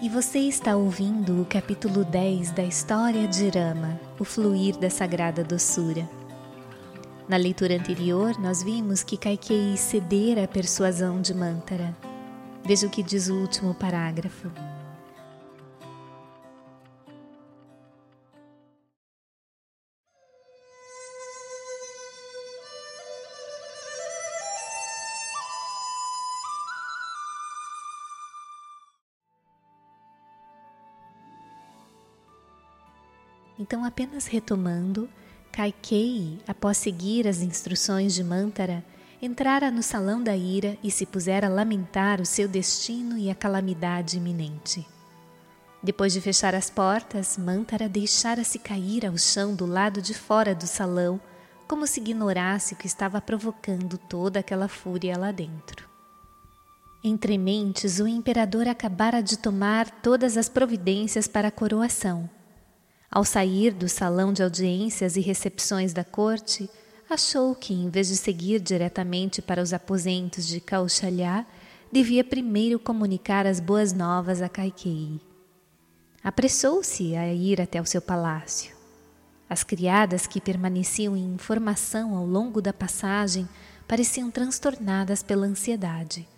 e você está ouvindo o capítulo 10 da história de Rama, o fluir da sagrada doçura. Na leitura anterior, nós vimos que Kaikei cedera à persuasão de Mantara. Veja o que diz o último parágrafo. Então, apenas retomando, Kaikei, após seguir as instruções de Mantara, entrara no salão da ira e se pusera a lamentar o seu destino e a calamidade iminente. Depois de fechar as portas, Mantara deixara-se cair ao chão do lado de fora do salão, como se ignorasse o que estava provocando toda aquela fúria lá dentro. Entre mentes, o imperador acabara de tomar todas as providências para a coroação ao sair do salão de audiências e recepções da corte, achou que, em vez de seguir diretamente para os aposentos de Kaushalya, devia primeiro comunicar as boas novas a Kaikei. Apressou-se a ir até o seu palácio. As criadas que permaneciam em informação ao longo da passagem pareciam transtornadas pela ansiedade.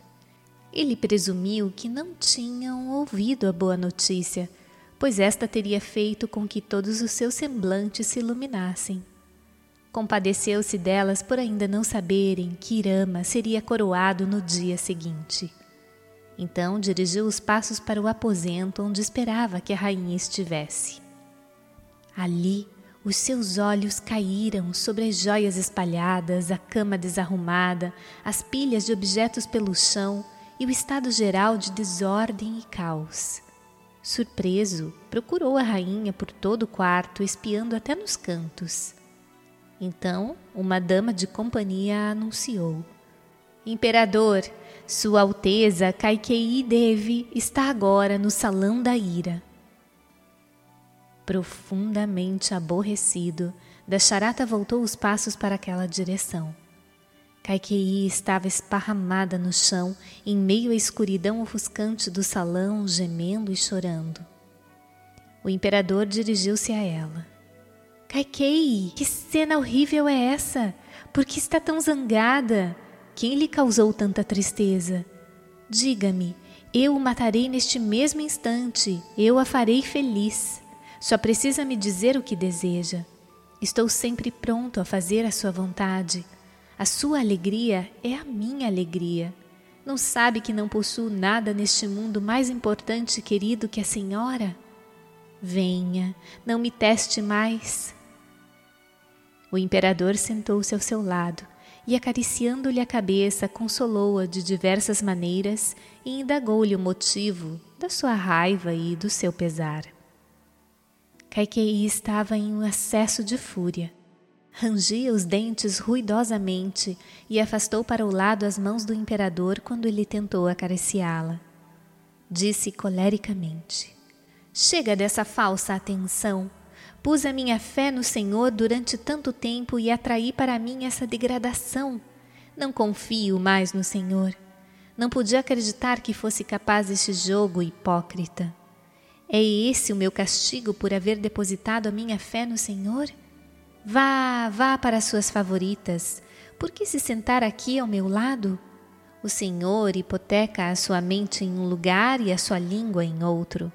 Ele presumiu que não tinham ouvido a boa notícia pois esta teria feito com que todos os seus semblantes se iluminassem. Compadeceu-se delas por ainda não saberem que Irama seria coroado no dia seguinte. Então dirigiu os passos para o aposento onde esperava que a rainha estivesse. Ali, os seus olhos caíram sobre as joias espalhadas, a cama desarrumada, as pilhas de objetos pelo chão e o estado geral de desordem e caos. Surpreso, procurou a rainha por todo o quarto, espiando até nos cantos. Então, uma dama de companhia anunciou: Imperador, Sua Alteza Kaikei Devi está agora no salão da ira. Profundamente aborrecido, Dasharata voltou os passos para aquela direção. Kaikei estava esparramada no chão, em meio à escuridão ofuscante do salão, gemendo e chorando. O imperador dirigiu-se a ela. Kaikei, que cena horrível é essa? Por que está tão zangada? Quem lhe causou tanta tristeza? Diga-me, eu o matarei neste mesmo instante, eu a farei feliz. Só precisa me dizer o que deseja. Estou sempre pronto a fazer a sua vontade. A sua alegria é a minha alegria. Não sabe que não possuo nada neste mundo mais importante querido que a senhora? Venha, não me teste mais. O imperador sentou-se ao seu lado e, acariciando-lhe a cabeça, consolou-a de diversas maneiras e indagou-lhe o motivo da sua raiva e do seu pesar. Kaikei estava em um acesso de fúria rangia os dentes ruidosamente e afastou para o lado as mãos do imperador quando ele tentou acariciá-la. Disse colericamente: Chega dessa falsa atenção. Pus a minha fé no Senhor durante tanto tempo e atraí para mim essa degradação. Não confio mais no Senhor. Não podia acreditar que fosse capaz deste jogo hipócrita. É esse o meu castigo por haver depositado a minha fé no Senhor? Vá, vá para as suas favoritas. Por que se sentar aqui ao meu lado? O Senhor hipoteca a sua mente em um lugar e a sua língua em outro.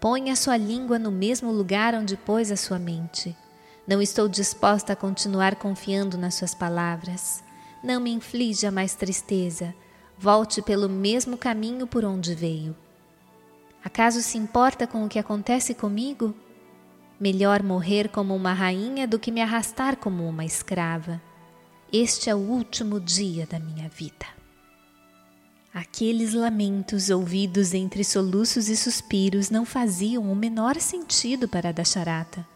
Põe a sua língua no mesmo lugar onde pôs a sua mente. Não estou disposta a continuar confiando nas suas palavras. Não me inflija mais tristeza. Volte pelo mesmo caminho por onde veio. Acaso se importa com o que acontece comigo? Melhor morrer como uma rainha do que me arrastar como uma escrava. Este é o último dia da minha vida. Aqueles lamentos ouvidos entre soluços e suspiros não faziam o menor sentido para Dasharata.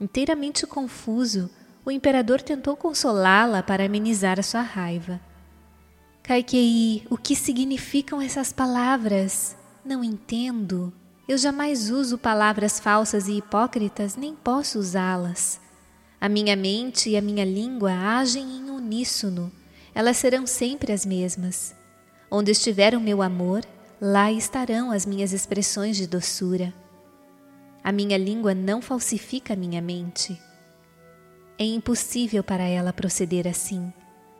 Inteiramente confuso, o imperador tentou consolá-la para amenizar a sua raiva. Kaikei, o que significam essas palavras? Não entendo. Eu jamais uso palavras falsas e hipócritas, nem posso usá-las. A minha mente e a minha língua agem em uníssono, elas serão sempre as mesmas. Onde estiver o meu amor, lá estarão as minhas expressões de doçura. A minha língua não falsifica a minha mente. É impossível para ela proceder assim.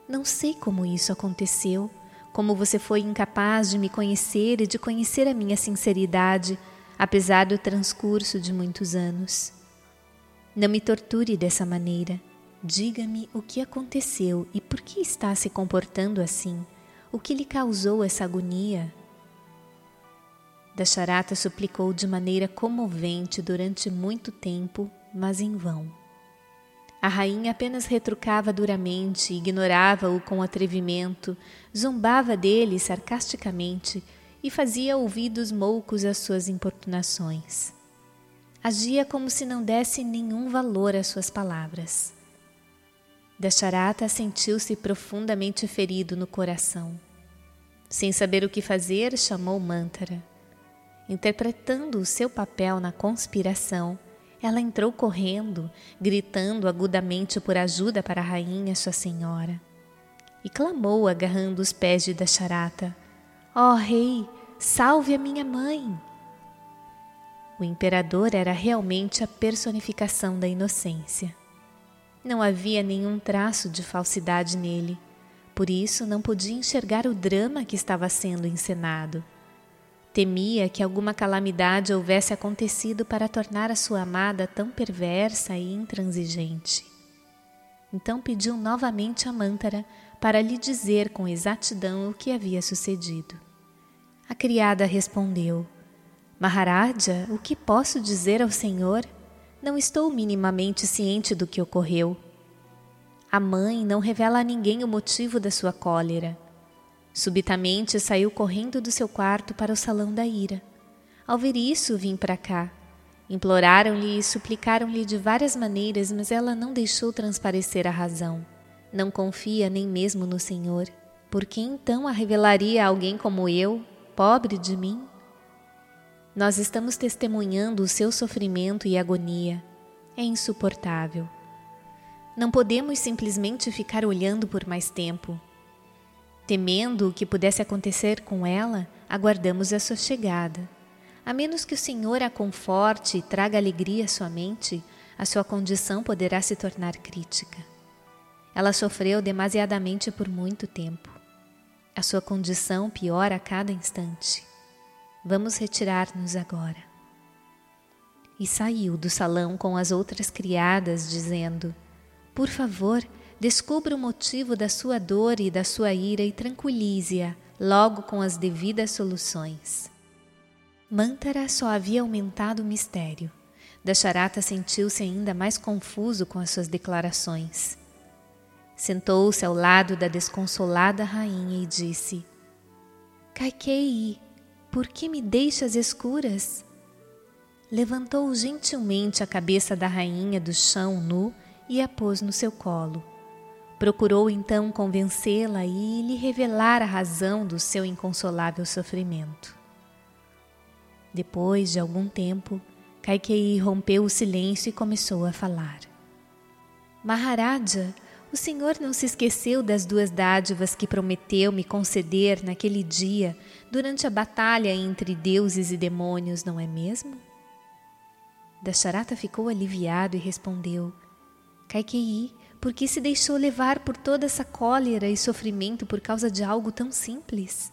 Não sei como isso aconteceu, como você foi incapaz de me conhecer e de conhecer a minha sinceridade, apesar do transcurso de muitos anos. Não me torture dessa maneira. Diga-me o que aconteceu e por que está se comportando assim. O que lhe causou essa agonia? Dasharata suplicou de maneira comovente durante muito tempo, mas em vão. A rainha apenas retrucava duramente, ignorava-o com atrevimento, zombava dele sarcasticamente e fazia ouvidos moucos às suas importunações. Agia como se não desse nenhum valor às suas palavras. Dasharata sentiu-se profundamente ferido no coração. Sem saber o que fazer, chamou Mantara. Interpretando o seu papel na conspiração, ela entrou correndo, gritando agudamente por ajuda para a rainha, sua senhora. E clamou, agarrando os pés de Dasharata: Ó oh, rei, salve a minha mãe! O imperador era realmente a personificação da inocência. Não havia nenhum traço de falsidade nele, por isso não podia enxergar o drama que estava sendo encenado. Temia que alguma calamidade houvesse acontecido para tornar a sua amada tão perversa e intransigente. Então pediu novamente a Mantara para lhe dizer com exatidão o que havia sucedido. A criada respondeu: Maharaja, o que posso dizer ao senhor? Não estou minimamente ciente do que ocorreu. A mãe não revela a ninguém o motivo da sua cólera. Subitamente saiu correndo do seu quarto para o salão da ira. Ao ver isso, vim para cá. Imploraram-lhe e suplicaram-lhe de várias maneiras, mas ela não deixou transparecer a razão. Não confia nem mesmo no Senhor. Por que então a revelaria a alguém como eu, pobre de mim? Nós estamos testemunhando o seu sofrimento e agonia. É insuportável. Não podemos simplesmente ficar olhando por mais tempo. Temendo o que pudesse acontecer com ela, aguardamos a sua chegada. A menos que o Senhor a conforte e traga alegria à sua mente, a sua condição poderá se tornar crítica. Ela sofreu demasiadamente por muito tempo. A sua condição piora a cada instante. Vamos retirar-nos agora. E saiu do salão com as outras criadas, dizendo: Por favor, descubra o motivo da sua dor e da sua ira e tranquilize-a logo com as devidas soluções. Mantara só havia aumentado o mistério. Dasharata sentiu-se ainda mais confuso com as suas declarações. Sentou-se ao lado da desconsolada rainha e disse: Kaikei, por que me deixas escuras? Levantou gentilmente a cabeça da rainha do chão nu e a pôs no seu colo. Procurou então convencê-la e lhe revelar a razão do seu inconsolável sofrimento. Depois de algum tempo, Kaikei rompeu o silêncio e começou a falar. Maharaja, o Senhor não se esqueceu das duas dádivas que prometeu me conceder naquele dia durante a batalha entre deuses e demônios, não é mesmo? Dasharata ficou aliviado e respondeu: Kaikei, por que se deixou levar por toda essa cólera e sofrimento por causa de algo tão simples?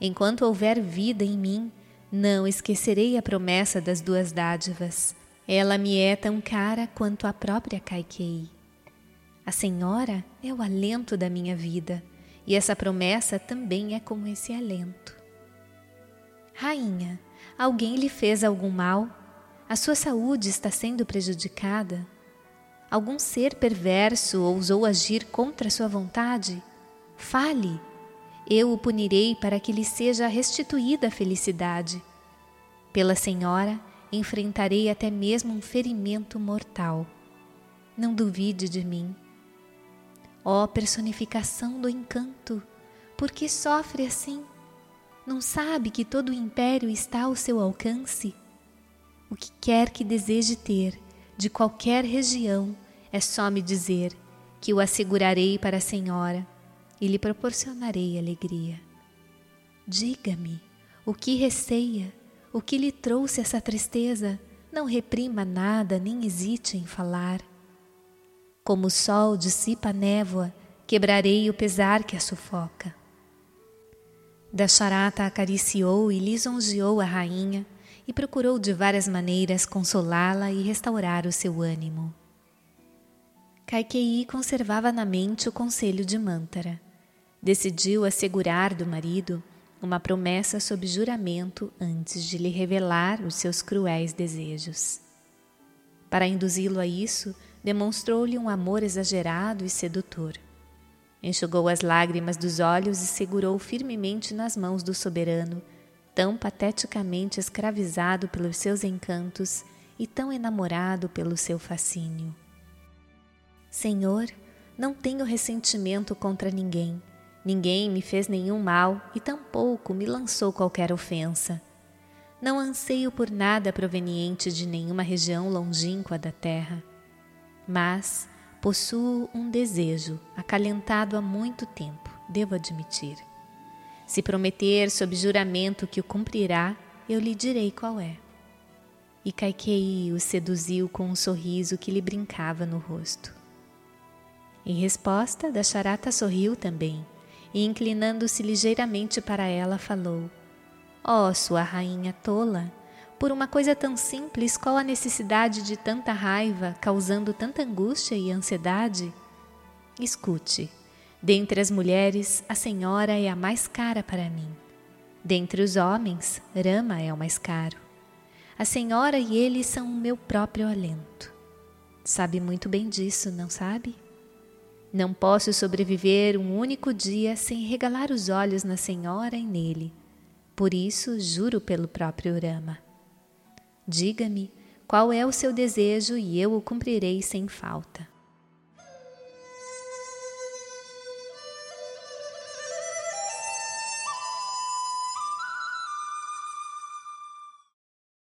Enquanto houver vida em mim, não esquecerei a promessa das duas dádivas. Ela me é tão cara quanto a própria Kaikei. A Senhora é o alento da minha vida e essa promessa também é como esse alento. Rainha, alguém lhe fez algum mal? A sua saúde está sendo prejudicada? Algum ser perverso ousou agir contra sua vontade? Fale, eu o punirei para que lhe seja restituída a felicidade. Pela Senhora, enfrentarei até mesmo um ferimento mortal. Não duvide de mim. Ó oh, personificação do encanto, por que sofre assim? Não sabe que todo o império está ao seu alcance? O que quer que deseje ter, de qualquer região, é só me dizer que o assegurarei para a senhora e lhe proporcionarei alegria. Diga-me, O que receia? O que lhe trouxe essa tristeza? Não reprima nada, nem hesite em falar. Como o sol dissipa a névoa, quebrarei o pesar que a sufoca. Dasharata acariciou e lisonjeou a rainha e procurou de várias maneiras consolá-la e restaurar o seu ânimo. Kaikei conservava na mente o conselho de Mantara. Decidiu assegurar do marido uma promessa sob juramento antes de lhe revelar os seus cruéis desejos. Para induzi-lo a isso, demonstrou-lhe um amor exagerado e sedutor. Enxugou as lágrimas dos olhos e segurou firmemente nas mãos do soberano, tão pateticamente escravizado pelos seus encantos e tão enamorado pelo seu fascínio. Senhor, não tenho ressentimento contra ninguém. Ninguém me fez nenhum mal e tampouco me lançou qualquer ofensa. Não anseio por nada proveniente de nenhuma região longínqua da terra. Mas possuo um desejo acalentado há muito tempo, devo admitir. Se prometer sob juramento que o cumprirá, eu lhe direi qual é. E Kaikei o seduziu com um sorriso que lhe brincava no rosto. Em resposta, Dasharata sorriu também e, inclinando-se ligeiramente para ela, falou: Ó oh, sua rainha tola, por uma coisa tão simples, qual a necessidade de tanta raiva, causando tanta angústia e ansiedade? Escute, dentre as mulheres, a senhora é a mais cara para mim. Dentre os homens, Rama é o mais caro. A senhora e ele são o meu próprio alento. Sabe muito bem disso, não sabe? Não posso sobreviver um único dia sem regalar os olhos na Senhora e nele. Por isso, juro pelo próprio Rama. Diga-me qual é o seu desejo e eu o cumprirei sem falta.